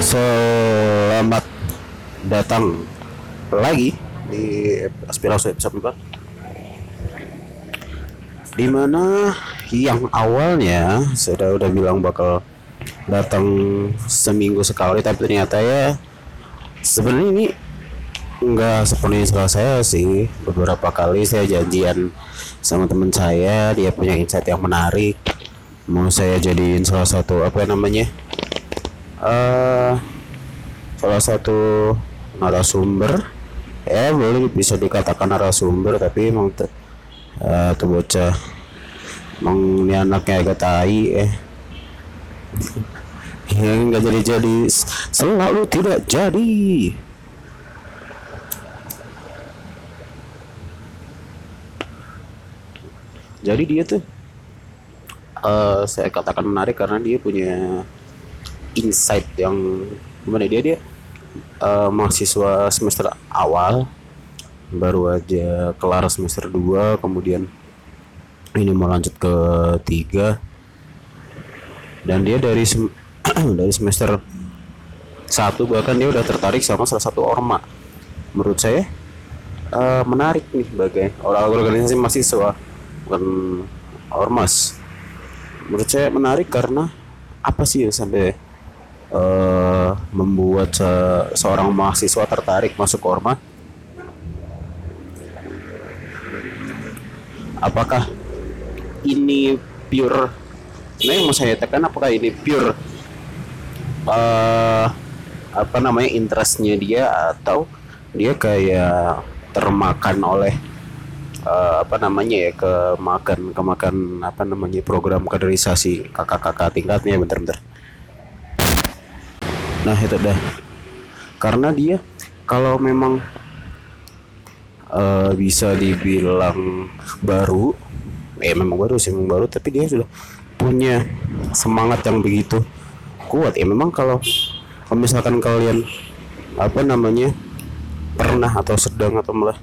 Selamat datang lagi di aspirasi episode 4 Di mana yang awalnya sudah udah bilang bakal datang seminggu sekali tapi ternyata ya sebenarnya ini nggak sepenuhnya salah saya sih. Beberapa kali saya janjian sama teman saya dia punya insight yang menarik. Mau saya jadiin salah satu apa namanya uh, salah satu narasumber. Ya boleh bisa dikatakan narasumber tapi emang te, uh, tuh bocah emang ini anaknya agak tai eh. Yang nggak jadi jadi selalu tidak jadi. Jadi dia tuh uh, saya katakan menarik karena dia punya insight yang gimana dia dia uh, mahasiswa semester awal baru aja kelar semester 2 kemudian ini mau lanjut ke tiga. Dan dia dari sem dari semester satu bahkan dia udah tertarik sama salah satu orma. Menurut saya uh, menarik nih sebagai orang organisasi mahasiswa bukan ormas. Menurut saya menarik karena apa sih yang sampai uh, membuat se seorang mahasiswa tertarik masuk orma apakah ini pure nah yang mau saya tekan apakah ini pure uh, apa namanya interestnya dia atau dia kayak termakan oleh uh, apa namanya ya kemakan kemakan apa namanya program kaderisasi kakak-kakak tingkatnya? Bentar-bentar nah itu dah karena dia kalau memang uh, bisa dibilang baru eh memang baru sih memang baru tapi dia sudah punya semangat yang begitu kuat. Ya memang kalau misalkan kalian apa namanya pernah atau sedang atau malah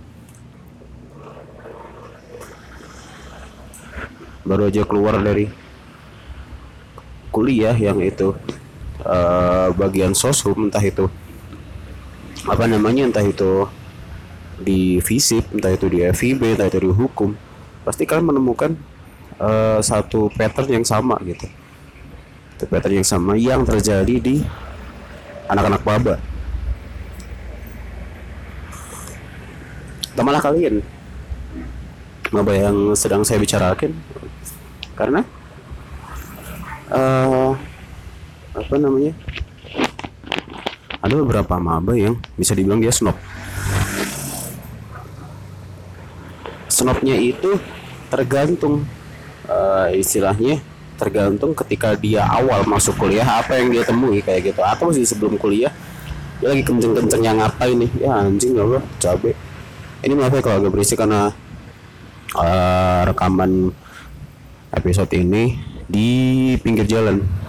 baru aja keluar dari kuliah yang itu uh, bagian sosum entah itu apa namanya entah itu di fisik entah itu di FIB entah itu di hukum pasti kalian menemukan uh, satu pattern yang sama gitu. Itu pattern yang sama yang terjadi di anak-anak baba. Malah kalian. Maba yang sedang saya bicarakan? Karena uh, apa namanya? Ada beberapa maba yang bisa dibilang dia snob. Snobnya itu tergantung uh, istilahnya tergantung ketika dia awal masuk kuliah apa yang dia temui kayak gitu. Atau masih sebelum kuliah dia lagi kenceng-kenceng yang apa ini ya anjing Allah cabe. Ini maaf ya kalau agak berisik karena uh, rekaman episode ini di pinggir jalan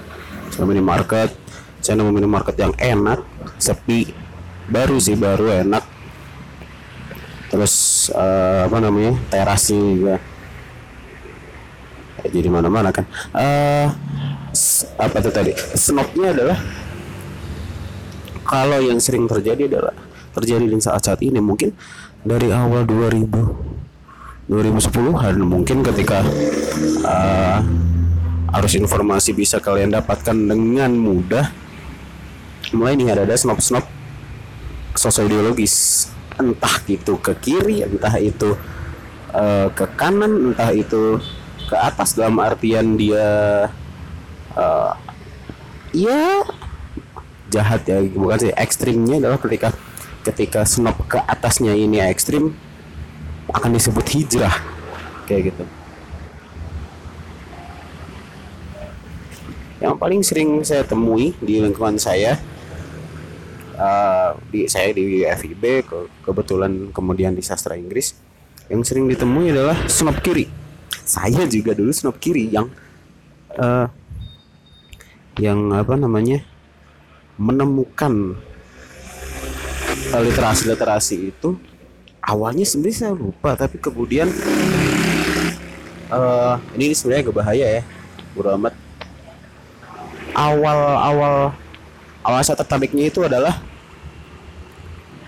saya minimarket saya nemu minimarket yang enak sepi baru sih baru enak. Terus uh, apa namanya terasnya juga. Jadi mana-mana kan. Uh, apa tuh tadi? Snobnya adalah kalau yang sering terjadi adalah terjadi di saat-saat ini mungkin dari awal 2000 2010-an mungkin ketika uh, arus informasi bisa kalian dapatkan dengan mudah. Mulai nih ada ada snop snop sosial ideologis. Entah itu ke kiri entah itu uh, ke kanan entah itu ke atas dalam artian dia uh, ya jahat ya. Bukan sih ekstrimnya adalah ketika ketika snop ke atasnya ini ekstrim akan disebut hijrah. Kayak gitu yang paling sering saya temui di lingkungan saya uh, di saya di FIB ke, kebetulan kemudian di sastra Inggris yang sering ditemui adalah snob kiri. Saya juga dulu snob kiri yang uh, yang apa namanya menemukan literasi literasi itu. Awalnya sebenarnya saya lupa tapi kemudian uh, ini sebenarnya agak bahaya ya Bro amat awal awal saya tertariknya itu adalah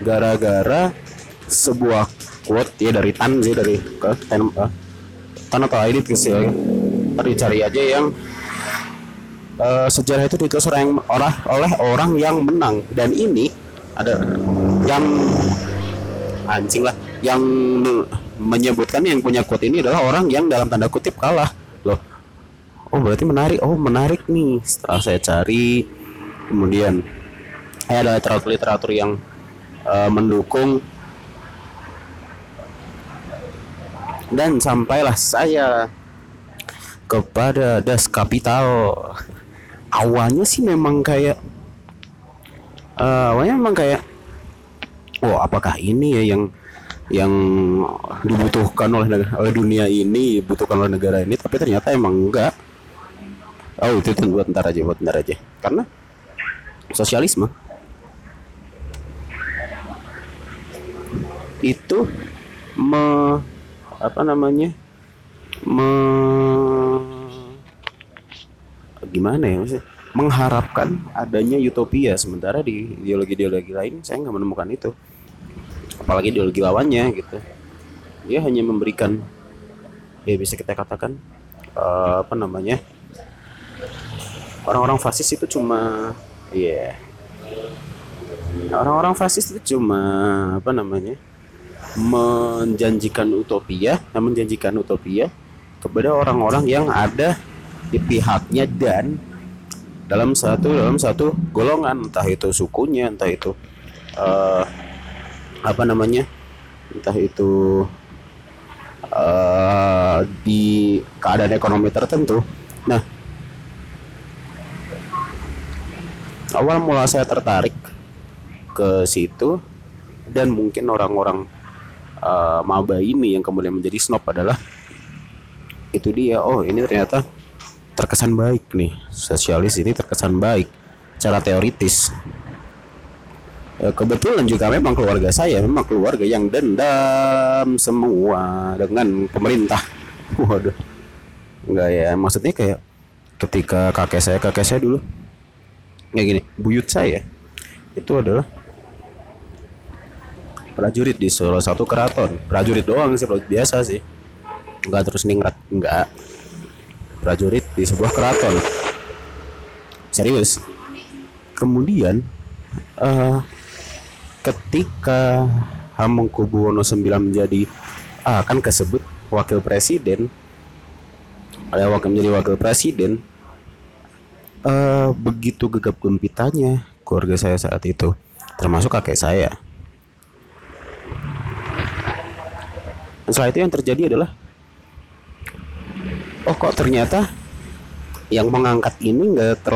gara-gara sebuah quote ya dari Tan sih dari ke Tan, uh, Tan atau Aidit sih ya. Tadi cari aja yang uh, sejarah itu ditulis orang oleh oleh orang yang menang dan ini ada yang anjing lah yang menyebutkan yang punya quote ini adalah orang yang dalam tanda kutip kalah loh oh berarti menarik. Oh menarik nih. Setelah saya cari kemudian eh, ada literatur literatur yang uh, mendukung. Dan sampailah saya kepada Das Kapital. Awalnya sih memang kayak uh, awalnya memang kayak oh apakah ini ya yang yang dibutuhkan oleh oleh dunia ini dibutuhkan oleh negara ini? Tapi ternyata emang enggak oh itu, itu buat ntar aja buat ntar aja. Karena sosialisme. Itu me apa namanya me gimana ya maksudnya? Mengharapkan adanya utopia. Sementara di ideologi-ideologi lain saya nggak menemukan itu. Apalagi ideologi lawannya gitu. Dia hanya memberikan ya bisa kita katakan uh, apa namanya orang-orang fasis itu cuma ya yeah, orang-orang fasis itu cuma apa namanya menjanjikan utopia, nah menjanjikan utopia kepada orang-orang yang ada di pihaknya dan dalam satu dalam satu golongan entah itu sukunya entah itu uh, apa namanya entah itu uh, di keadaan ekonomi tertentu. Nah awal mula saya tertarik ke situ dan mungkin orang-orang uh, maba ini yang kemudian menjadi snob adalah itu dia oh ini ternyata terkesan baik nih. Sosialis ini terkesan baik cara teoritis. Ya, kebetulan juga memang keluarga saya memang keluarga yang dendam semua dengan pemerintah. Waduh. Enggak ya maksudnya kayak ketika kakek saya kakek saya dulu kayak gini buyut saya. Itu adalah prajurit di salah satu keraton. Prajurit doang sih prajurit biasa sih. Nggak terus ningrat nggak. Prajurit di sebuah keraton. Serius. Kemudian uh, ketika Hamengkubuwono IX menjadi ah, kan kesebut wakil presiden. Ada wakil menjadi wakil presiden uh, begitu gegap gempitanya keluarga saya saat itu termasuk kakek saya. Setelah itu yang terjadi adalah oh kok ternyata yang mengangkat ini nggak ter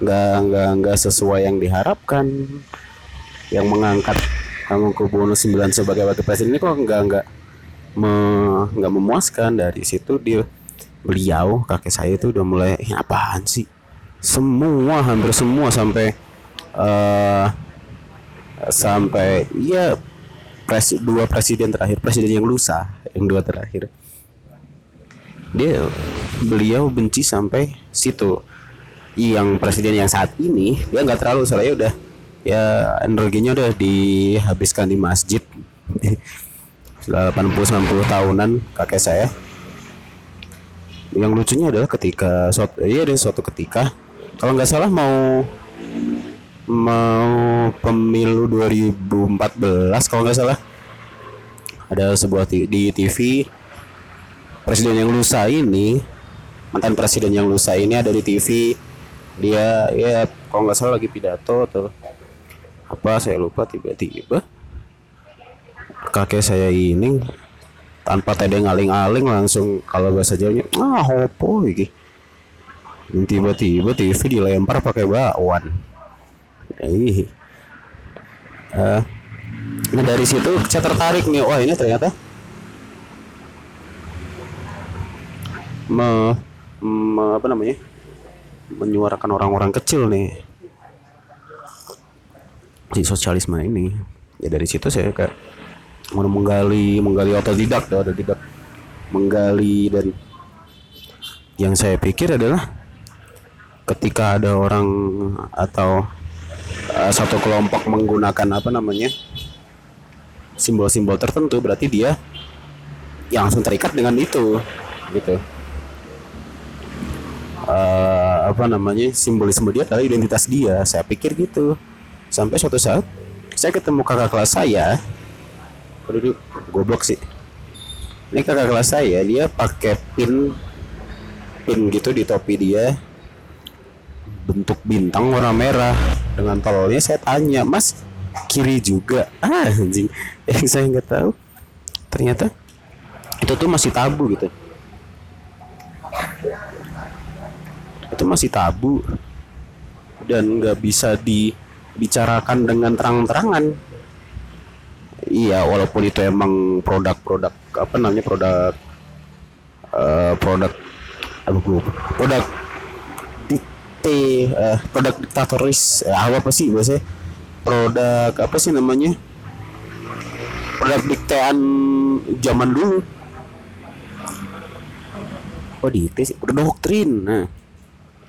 nggak nggak nggak sesuai yang diharapkan. Yang mengangkat Hamengkubuwono 9 sebagai wakil presiden ini kok nggak nggak me, nggak memuaskan. Dari situ dia beliau kakek saya itu udah mulai apaan sih semua hampir semua sampai uh, sampai ya pres dua presiden terakhir presiden yang lusa yang dua terakhir. Dia beliau benci sampai situ. Yang presiden yang saat ini dia nggak terlalu soalnya udah ya energinya udah dihabiskan di masjid. Sudah 80 90 tahunan kakek saya. Yang lucunya adalah ketika suatu ada suatu ketika kalau nggak salah mau mau pemilu 2014 kalau nggak salah. Ada sebuah di TV presiden yang lusa ini mantan presiden yang lusa ini ada di TV dia ya kalau nggak salah lagi pidato atau apa saya lupa tiba-tiba kakek saya ini tanpa tedeng aling-aling langsung kalau bahasa Jawanya ah hopo iki tiba-tiba TV dilempar pakai bakwan. Eh nah dari situ saya tertarik nih. Wah ini ternyata me, me apa namanya? menyuarakan orang-orang kecil nih. Di sosialisme ini. Ya dari situ saya kayak mau menggali menggali otodidak otodidak. Menggali dan yang saya pikir adalah ketika ada orang atau uh, satu kelompok menggunakan apa namanya simbol-simbol tertentu berarti dia yang langsung terikat dengan itu gitu. Uh, apa namanya simbolisme dia adalah identitas dia. Saya pikir gitu. Sampai suatu saat saya ketemu kakak kelas saya. Aduh, goblok sih. Ini kakak kelas saya dia pakai pin pin gitu di topi dia bentuk bintang warna merah. Dengan tololnya saya tanya mas kiri juga? Ah anjing. Yang saya nggak tahu ternyata itu tuh masih tabu gitu. Itu masih tabu dan nggak bisa dibicarakan dengan terang-terangan. Iya walaupun itu emang produk-produk apa namanya produk uh, produk produk dikte uh, produk diktatoris uh, apa sih biasanya? Produk apa sih namanya? Produk diktean zaman dulu. Oh dikte sih produk doktrin. Nah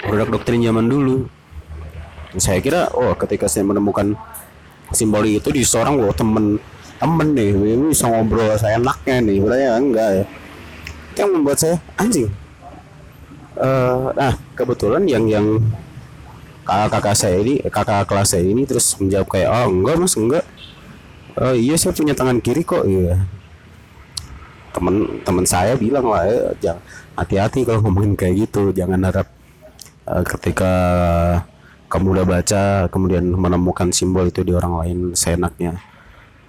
produk doktrin zaman dulu. Saya kira oh ketika saya menemukan simbol itu di seorang loh temen temen nih. Bisa ngobrol saya enaknya nih berarti enggak ya. Itu yang membuat saya anjing uh, nah kebetulan yang yang kakak-kakak saya ini kakak kelas saya ini terus menjawab kayak oh enggak mas enggak. Oh iya saya punya tangan kiri kok. Iya. Teman teman saya bilang lah ya, hati-hati kalau ngomongin kayak gitu. Jangan harap uh, ketika kamu udah baca kemudian menemukan simbol itu di orang lain seenaknya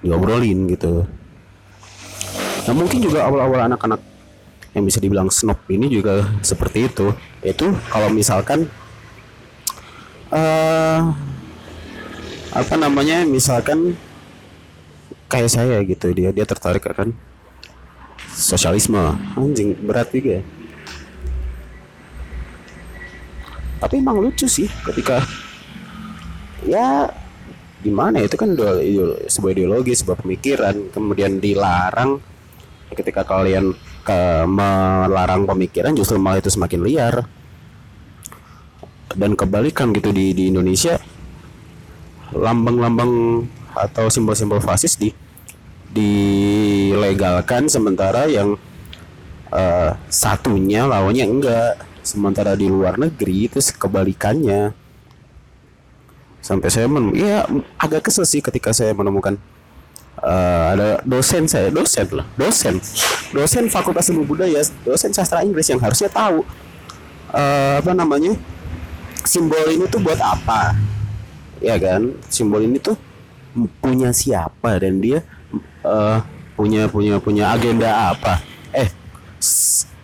diobrolin gitu. Nah mungkin juga awal-awal anak-anak yang bisa dibilang snob ini juga seperti itu. Itu kalau misalkan uh, apa namanya misalkan kayak saya gitu dia dia tertarik akan sosialisme. Anjing berat juga ya. Tapi emang lucu sih ketika ya gimana ya, itu kan sebuah ideologi sebuah pemikiran kemudian dilarang. Ketika kalian ke melarang pemikiran justru malah itu semakin liar. Dan kebalikan gitu di di Indonesia lambang-lambang atau simbol-simbol fasis di dilegalkan sementara yang uh, satunya lawannya enggak. Sementara di luar negeri itu kebalikannya. Sampai saya menemukan ya agak kesel sih ketika saya menemukan uh, ada dosen saya dosen lah dosen. Dosen fakultas ilmu budaya dosen sastra Inggris yang harusnya tahu uh, apa namanya simbol ini tuh buat apa. Ya kan? Simbol ini tuh punya siapa dan dia uh, punya punya punya agenda apa. Eh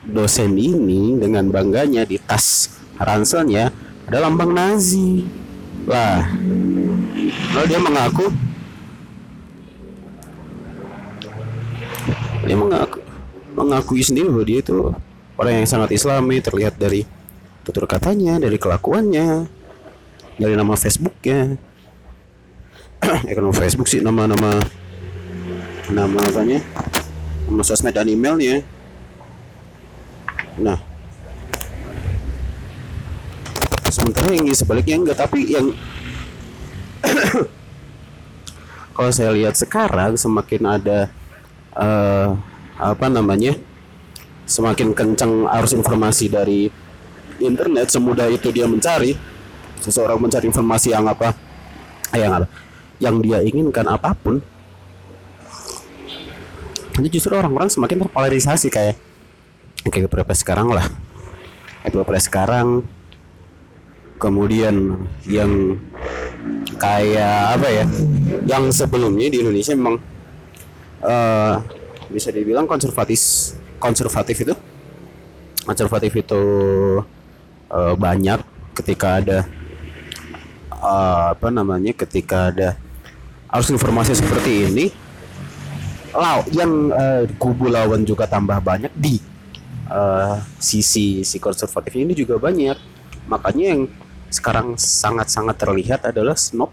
dosen ini dengan bangganya di tas ranselnya ada lambang Nazi. Lah, lalu dia mengaku dia mengaku mengakui sendiri bahwa dia itu orang yang sangat islami terlihat dari tutur katanya, dari kelakuannya, dari nama Facebooknya. ya Facebook sih nama-nama nama apanya? Nama sosmed dan emailnya Nah, sementara yang sebaliknya enggak, tapi yang kalau saya lihat sekarang semakin ada uh, apa namanya, semakin kencang arus informasi dari internet, semudah itu dia mencari seseorang mencari informasi yang apa, yang apa, yang dia inginkan apa pun. Jadi justru orang-orang semakin terpolarisasi kayak kayak beberapa sekarang lah beberapa sekarang kemudian yang kayak apa ya yang sebelumnya di Indonesia memang uh, bisa dibilang konservatif konservatif itu. Konservatif itu uh, banyak ketika ada uh, apa namanya ketika ada arus informasi seperti ini law yang uh, kubu lawan juga tambah banyak di uh, sisi si konservatif ini juga banyak. Makanya yang sekarang sangat-sangat terlihat adalah snob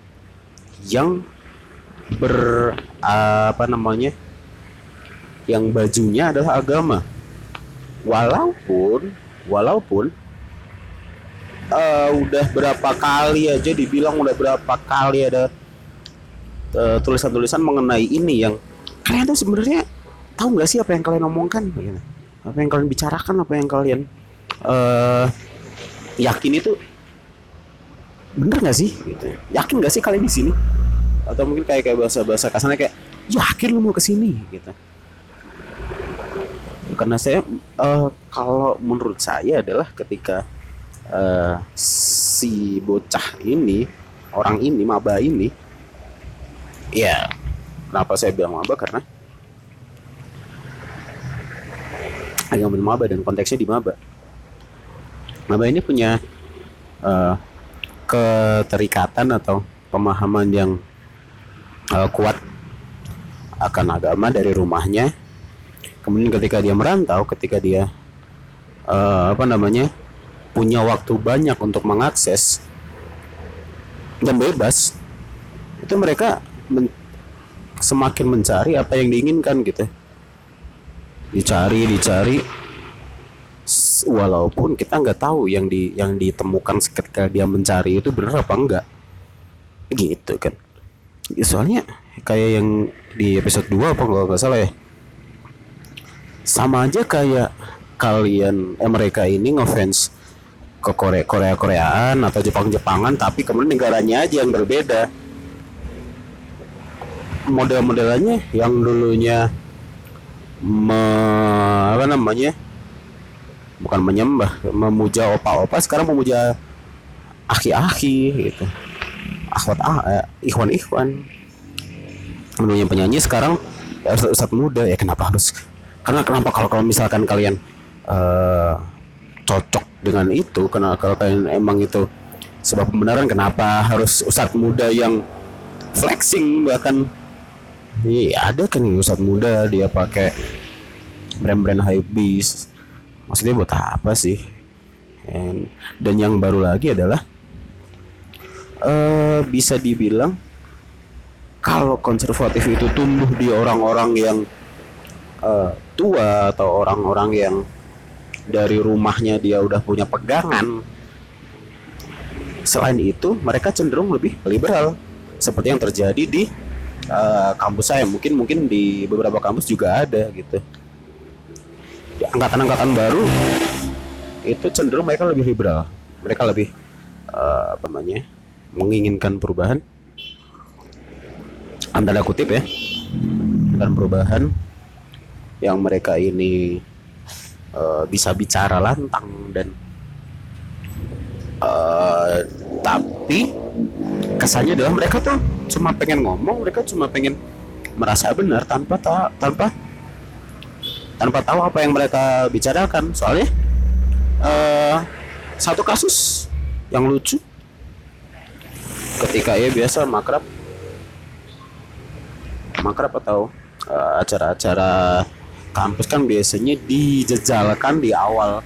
yang ber uh, apa namanya yang bajunya adalah agama. Walaupun walaupun uh, udah berapa kali aja dibilang udah berapa kali ada tulisan tulisan-tulisan mengenai ini yang kalian tuh sebenarnya tahu nggak sih apa yang kalian omongkan? Gitu. apa yang kalian bicarakan apa yang kalian uh, yakin itu bener nggak sih? Gitu. Yakin nggak sih kalian di sini atau mungkin kayak kayak bahasa bahasa kasarnya kayak yakin lu mau ke sini gitu. Karena saya uh, kalau menurut saya adalah ketika uh, si bocah ini orang ini maba ini ya kenapa saya bilang maba? Karena yang maba dan konteksnya di maba. Maba ini punya uh, keterikatan atau pemahaman yang uh, kuat akan agama dari rumahnya. Kemudian ketika dia merantau ketika dia uh, apa namanya punya waktu banyak untuk mengakses dan bebas itu mereka men semakin mencari apa yang diinginkan gitu. Dicari dicari walaupun kita nggak tahu yang di yang ditemukan ketika dia mencari itu benar apa enggak. Gitu kan soalnya kayak yang di episode 2 apa nggak salah ya. Sama aja kayak kalian eh, mereka ini ngefans ke Korea Korea Koreaan atau Jepang Jepangan tapi kemudian negaranya aja yang berbeda. Model-modelannya yang dulunya me, apa namanya bukan menyembah memuja opa-opa sekarang memuja aki-aki gitu akhwat ah eh, ikhwan ikhwan. Dulunya penyanyi sekarang ya, ustadz muda ya kenapa harus? Karena kenapa kalau kalau misalkan kalian uh, cocok dengan itu karena kalau kalian emang itu sebab pembenaran kenapa harus ustadz muda yang flexing bahkan? Iya ada kan ustadz muda dia pakai brand-brand high beast. Maksudnya buat apa sih? And, dan yang baru lagi adalah uh, bisa dibilang kalau konservatif itu tumbuh di orang-orang yang uh, tua atau orang-orang yang dari rumahnya dia udah punya pegangan. Selain itu mereka cenderung lebih liberal. Seperti yang terjadi di uh, kampus saya. Mungkin mungkin di beberapa kampus juga ada gitu. Angkatan-angkatan baru itu cenderung mereka lebih liberal. Mereka lebih uh, apa namanya menginginkan perubahan? Antara kutip ya. Dan perubahan yang mereka ini uh, bisa bicara lantang dan uh, tapi kesannya adalah mereka tuh cuma pengen ngomong mereka cuma pengen merasa benar tanpa ta tanpa tanpa tahu apa yang mereka bicarakan. Soalnya uh, satu kasus yang lucu ketika ya biasa makrab. Makrab atau acara-acara uh, kampus kan biasanya dijejalkan di awal.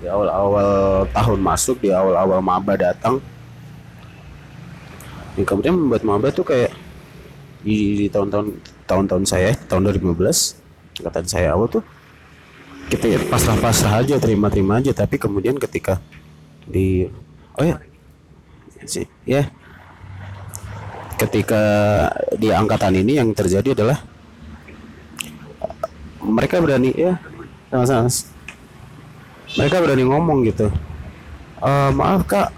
Di awal-awal tahun masuk di awal-awal maba datang. Yang kemudian membuat maba tuh kayak di, tahun-tahun tahun-tahun saya tahun 2015 kata saya awal tuh kita ya pasrah-pasrah aja terima-terima aja. Tapi kemudian ketika di oh ya sih ya ketika di angkatan ini yang terjadi adalah mereka berani ya sama-sama mereka berani ngomong gitu. E, maaf kak.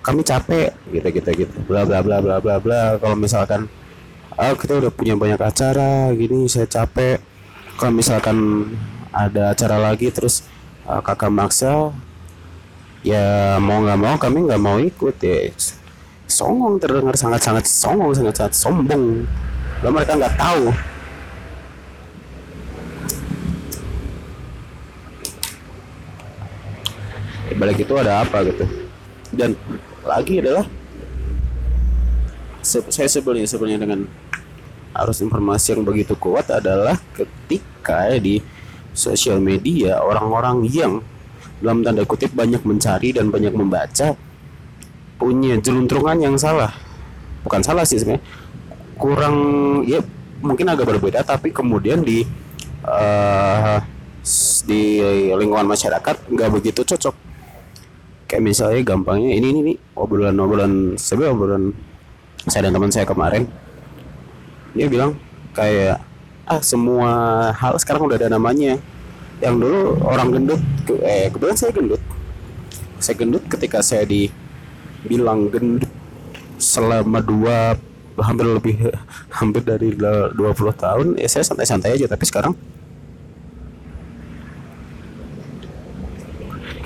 Kami capek gitu gitu gitu. Bla bla bla bla bla bla. Kalau misalkan oh, kita udah punya banyak acara gini saya capek. Kalau misalkan ada acara lagi terus uh, kakak maksa ya mau nggak mau kami nggak mau ikut ya songong terdengar sangat sangat songong sangat sangat sombong. Lalu mereka nggak tahu. Balik itu ada apa gitu? Dan lagi adalah saya sebelumnya sebelumnya dengan arus informasi yang begitu kuat adalah ketika di sosial media orang-orang yang dalam tanda kutip banyak mencari dan banyak membaca punya jeluntrungan yang salah. Bukan salah sih sebenarnya. Kurang ya mungkin agak berbeda tapi kemudian di uh, di lingkungan masyarakat nggak begitu cocok. Kayak misalnya gampangnya ini ini nih obrolan obrolan sebenarnya obrolan saya dan teman saya kemarin. Dia bilang kayak ah semua hal sekarang udah ada namanya. Yang dulu orang gendut eh kebetulan saya gendut. Saya gendut ketika saya dibilang gendut selama dua hampir lebih hampir dari 20 tahun ya saya santai-santai aja tapi sekarang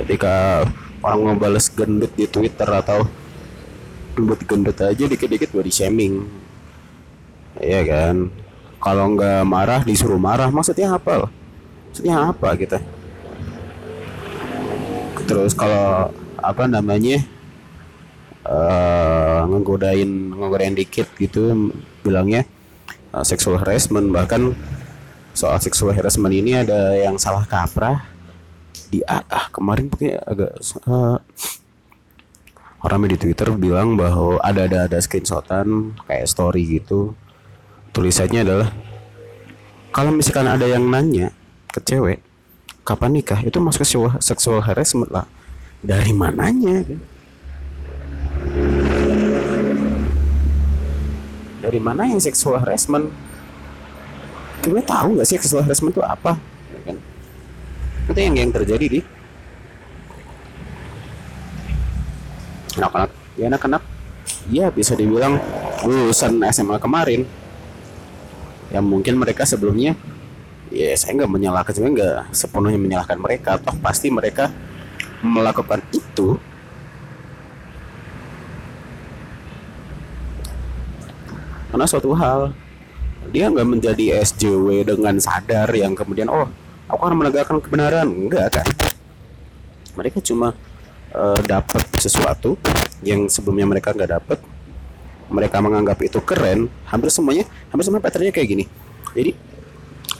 ketika orang ngebales gendut di Twitter atau gendut gendut aja dikit-dikit body shaming. Iya kan? Kalau nggak marah disuruh marah. Maksudnya apa? Maksudnya apa kita? Terus kalau apa namanya uh, ngegodain ngegodain dikit gitu bilangnya. Uh, sexual harassment bahkan soal sexual harassment ini ada yang salah kaprah. Di ah, kemarin pakai agak uh, orang di Twitter bilang bahwa ada ada ada screenshotan kayak story gitu. Tulisannya adalah kalau misalkan ada yang nanya ke cewek kapan nikah? Itu masuk sexual harassment lah. Dari mananya dari mana yang sexual harassment? Kita tahu nggak sih sexual harassment itu apa? Itu yang yang terjadi di anak-anak. Ya anak-anak ya bisa dibilang lulusan SMA kemarin. Yang mungkin mereka sebelumnya ya saya nggak menyalahkan sebenarnya nggak sepenuhnya menyalahkan mereka. Toh pasti mereka melakukan itu karena suatu hal dia nggak menjadi SJW dengan sadar yang kemudian oh aku akan menegakkan kebenaran. Enggak kan? Mereka cuma uh, dapat sesuatu yang sebelumnya mereka nggak dapat. Mereka menganggap itu keren. Hampir semuanya hampir semua patternnya kayak gini. Jadi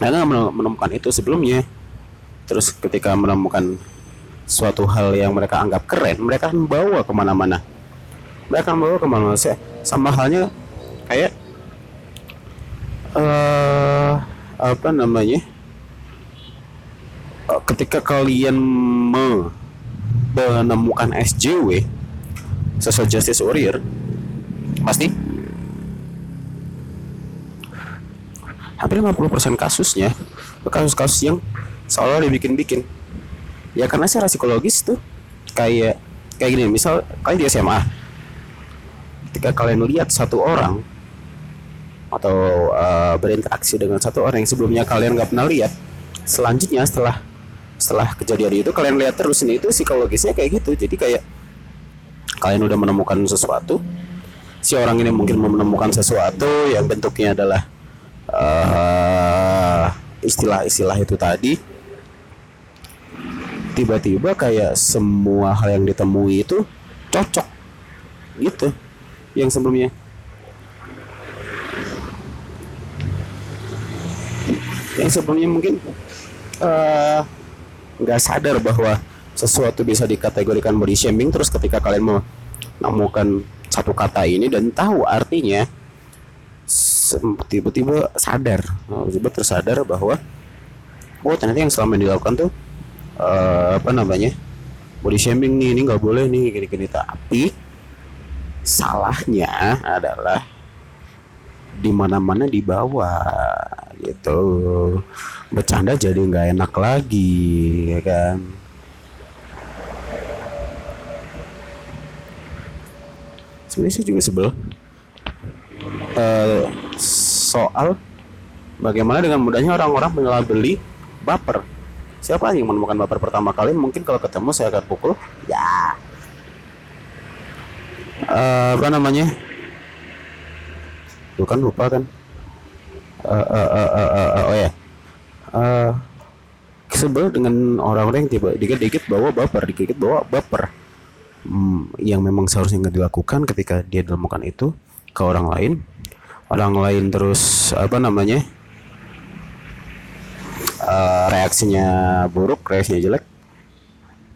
mereka menemukan itu sebelumnya. Terus ketika menemukan suatu hal yang mereka anggap keren mereka akan bawa ke mana-mana. Mereka akan bawa ke mana-mana. Sama halnya kayak uh, apa namanya? Eh, ketika kalian menemukan SJW social justice warrior pasti? Hampir 50% kasusnya kasus-kasus yang seolah dibikin-bikin. Ya karena secara psikologis tuh kayak kayak gini misal kalian di SMA ketika kalian lihat satu orang atau uh, berinteraksi dengan satu orang yang sebelumnya kalian nggak pernah lihat. Selanjutnya setelah setelah kejadian itu kalian lihat terus ini itu psikologisnya kayak gitu. Jadi kayak kalian udah menemukan sesuatu si orang ini mungkin menemukan sesuatu yang bentuknya adalah uh, istilah-istilah itu tadi. Tiba-tiba kayak semua hal yang ditemui itu cocok gitu yang sebelumnya yang sebelumnya mungkin uh, nggak sadar bahwa sesuatu bisa dikategorikan body shaming terus ketika kalian menemukan satu kata ini dan tahu artinya tiba-tiba sadar. Tiba-tiba tersadar bahwa oh ternyata yang selama ini dilakukan tuh uh, apa namanya body shaming nih ini nggak boleh nih gini-gini. Tapi salahnya adalah di mana-mana di bawah gitu. Bercanda jadi nggak enak lagi ya kan? Sebenarnya saya juga sebel uh, soal bagaimana dengan mudahnya orang-orang beli baper. Siapa yang menemukan baper pertama kali? Mungkin kalau ketemu saya akan pukul. Ya. Uh, apa namanya tuh kan lupa kan? Uh, uh, uh, uh, oh ya. Sebel dengan orang-orang yang tiba dikit-dikit bawa baper dikit-dikit bawa baper. Hmm, yang memang seharusnya nggak dilakukan ketika dia melakukan itu ke orang lain. Orang lain terus apa namanya uh, reaksinya buruk reaksinya jelek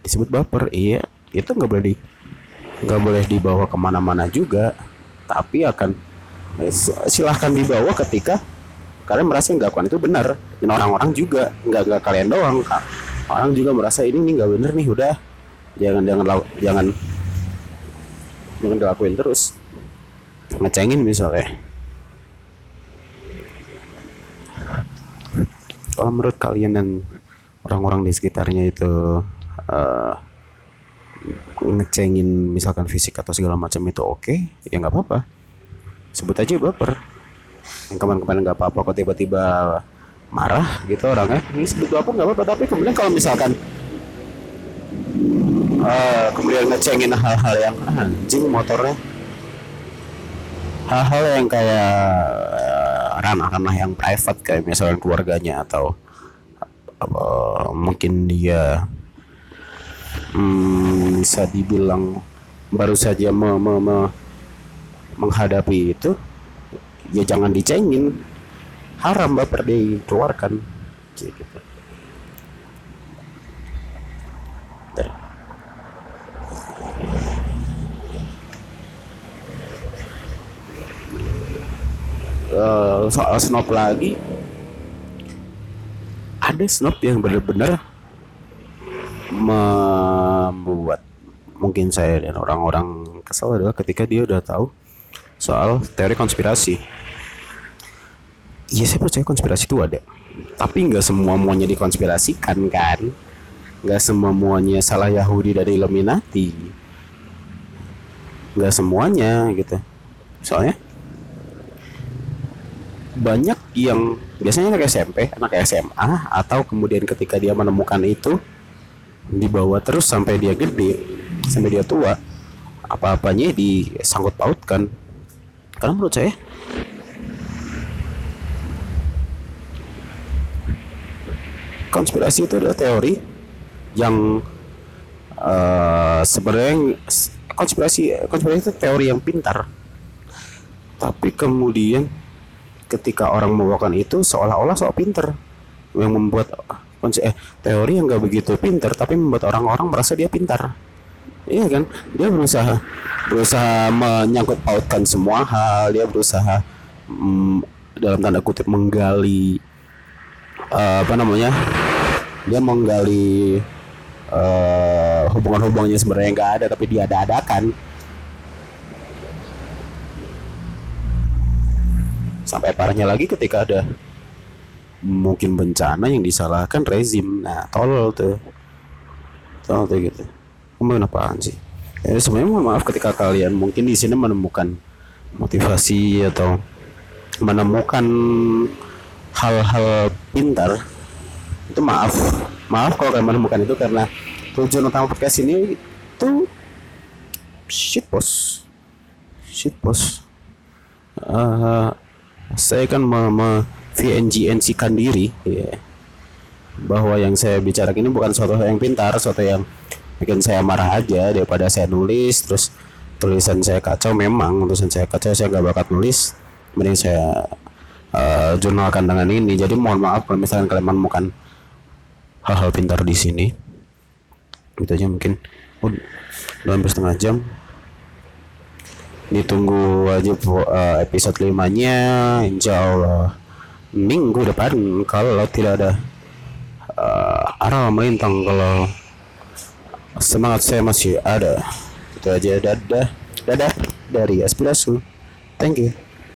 disebut baper. Iya itu nggak boleh di nggak boleh dibawa ke mana-mana juga. Tapi akan silahkan dibawa ketika kalian merasa yang dilakukan itu benar. Dan orang-orang juga nggak nggak kalian doang kak. Orang juga merasa ini nih nggak bener nih udah. Jangan jangan jangan jangan dilakuin terus. Ngecengin misalnya. Kalau menurut kalian dan orang-orang di sekitarnya itu uh, ngecengin misalkan fisik atau segala macam itu oke okay, ya nggak apa-apa sebut aja baper. Yang kemarin-kemarin nggak apa-apa kok tiba-tiba marah gitu orangnya. Ini sebut apa nggak apa-apa tapi kemudian kalau misalkan uh, kemudian ngecengin hal-hal yang anjing motornya. Hal-hal yang kayak uh, ranah-ranah yang private kayak misalnya keluarganya atau uh, mungkin dia hmm, bisa dibilang baru saja me, me, me, menghadapi itu ya jangan dicengin. Haram baper dikeluarkan. Gitu. Uh, soal snob lagi. Ada snob yang benar-benar membuat mungkin saya dan orang-orang kesal adalah ketika dia udah tahu soal teori konspirasi. Iya saya percaya konspirasi itu ada, tapi nggak semua muanya dikonspirasikan kan, nggak semua muanya salah Yahudi dari Illuminati, nggak semuanya gitu. Soalnya banyak yang biasanya anak SMP, anak SMA atau kemudian ketika dia menemukan itu dibawa terus sampai dia gede, sampai dia tua, apa-apanya disangkut pautkan karena menurut saya konspirasi itu adalah teori yang uh, sebenarnya konspirasi konspirasi itu teori yang pintar. Tapi kemudian ketika orang membawakan itu seolah-olah sok pintar. Yang membuat eh, teori yang gak begitu pintar tapi membuat orang-orang merasa dia pintar iya kan? Dia berusaha berusaha menyangkut pautkan semua hal. Dia berusaha mm, dalam tanda kutip menggali uh, apa namanya? Dia menggali uh, hubungan-hubungannya sebenarnya nggak ada tapi dia ada adakan sampai parahnya lagi ketika ada mungkin bencana yang disalahkan rezim. Nah tolol tuh. Tolol tuh gitu ngomongin apaan sih? Ya sebenarnya mohon maaf ketika kalian mungkin di sini menemukan motivasi atau menemukan hal-hal pintar itu maaf. Maaf kalau kalian menemukan itu karena tujuan utama podcast ini itu shit bos. Shit bos. Uh, saya kan me VNGNC kan diri ya, bahwa yang saya bicarakan ini bukan suatu yang pintar suatu yang bikin saya marah aja daripada saya nulis terus tulisan saya kacau memang tulisan saya kacau saya nggak bakat nulis. Mending saya uh, jurnalkan dengan ini. Jadi mohon maaf kalau misalkan kalian menemukan hal-hal pintar di sini. Itu aja mungkin. Oh, hampir setengah jam. Ditunggu aja uh, episode 5 nya insya Allah minggu depan kalau tidak ada uh, arah melintang kalau semangat saya masih ada. Itu aja. Dadah. Dadah. Dari aspirasi. Thank you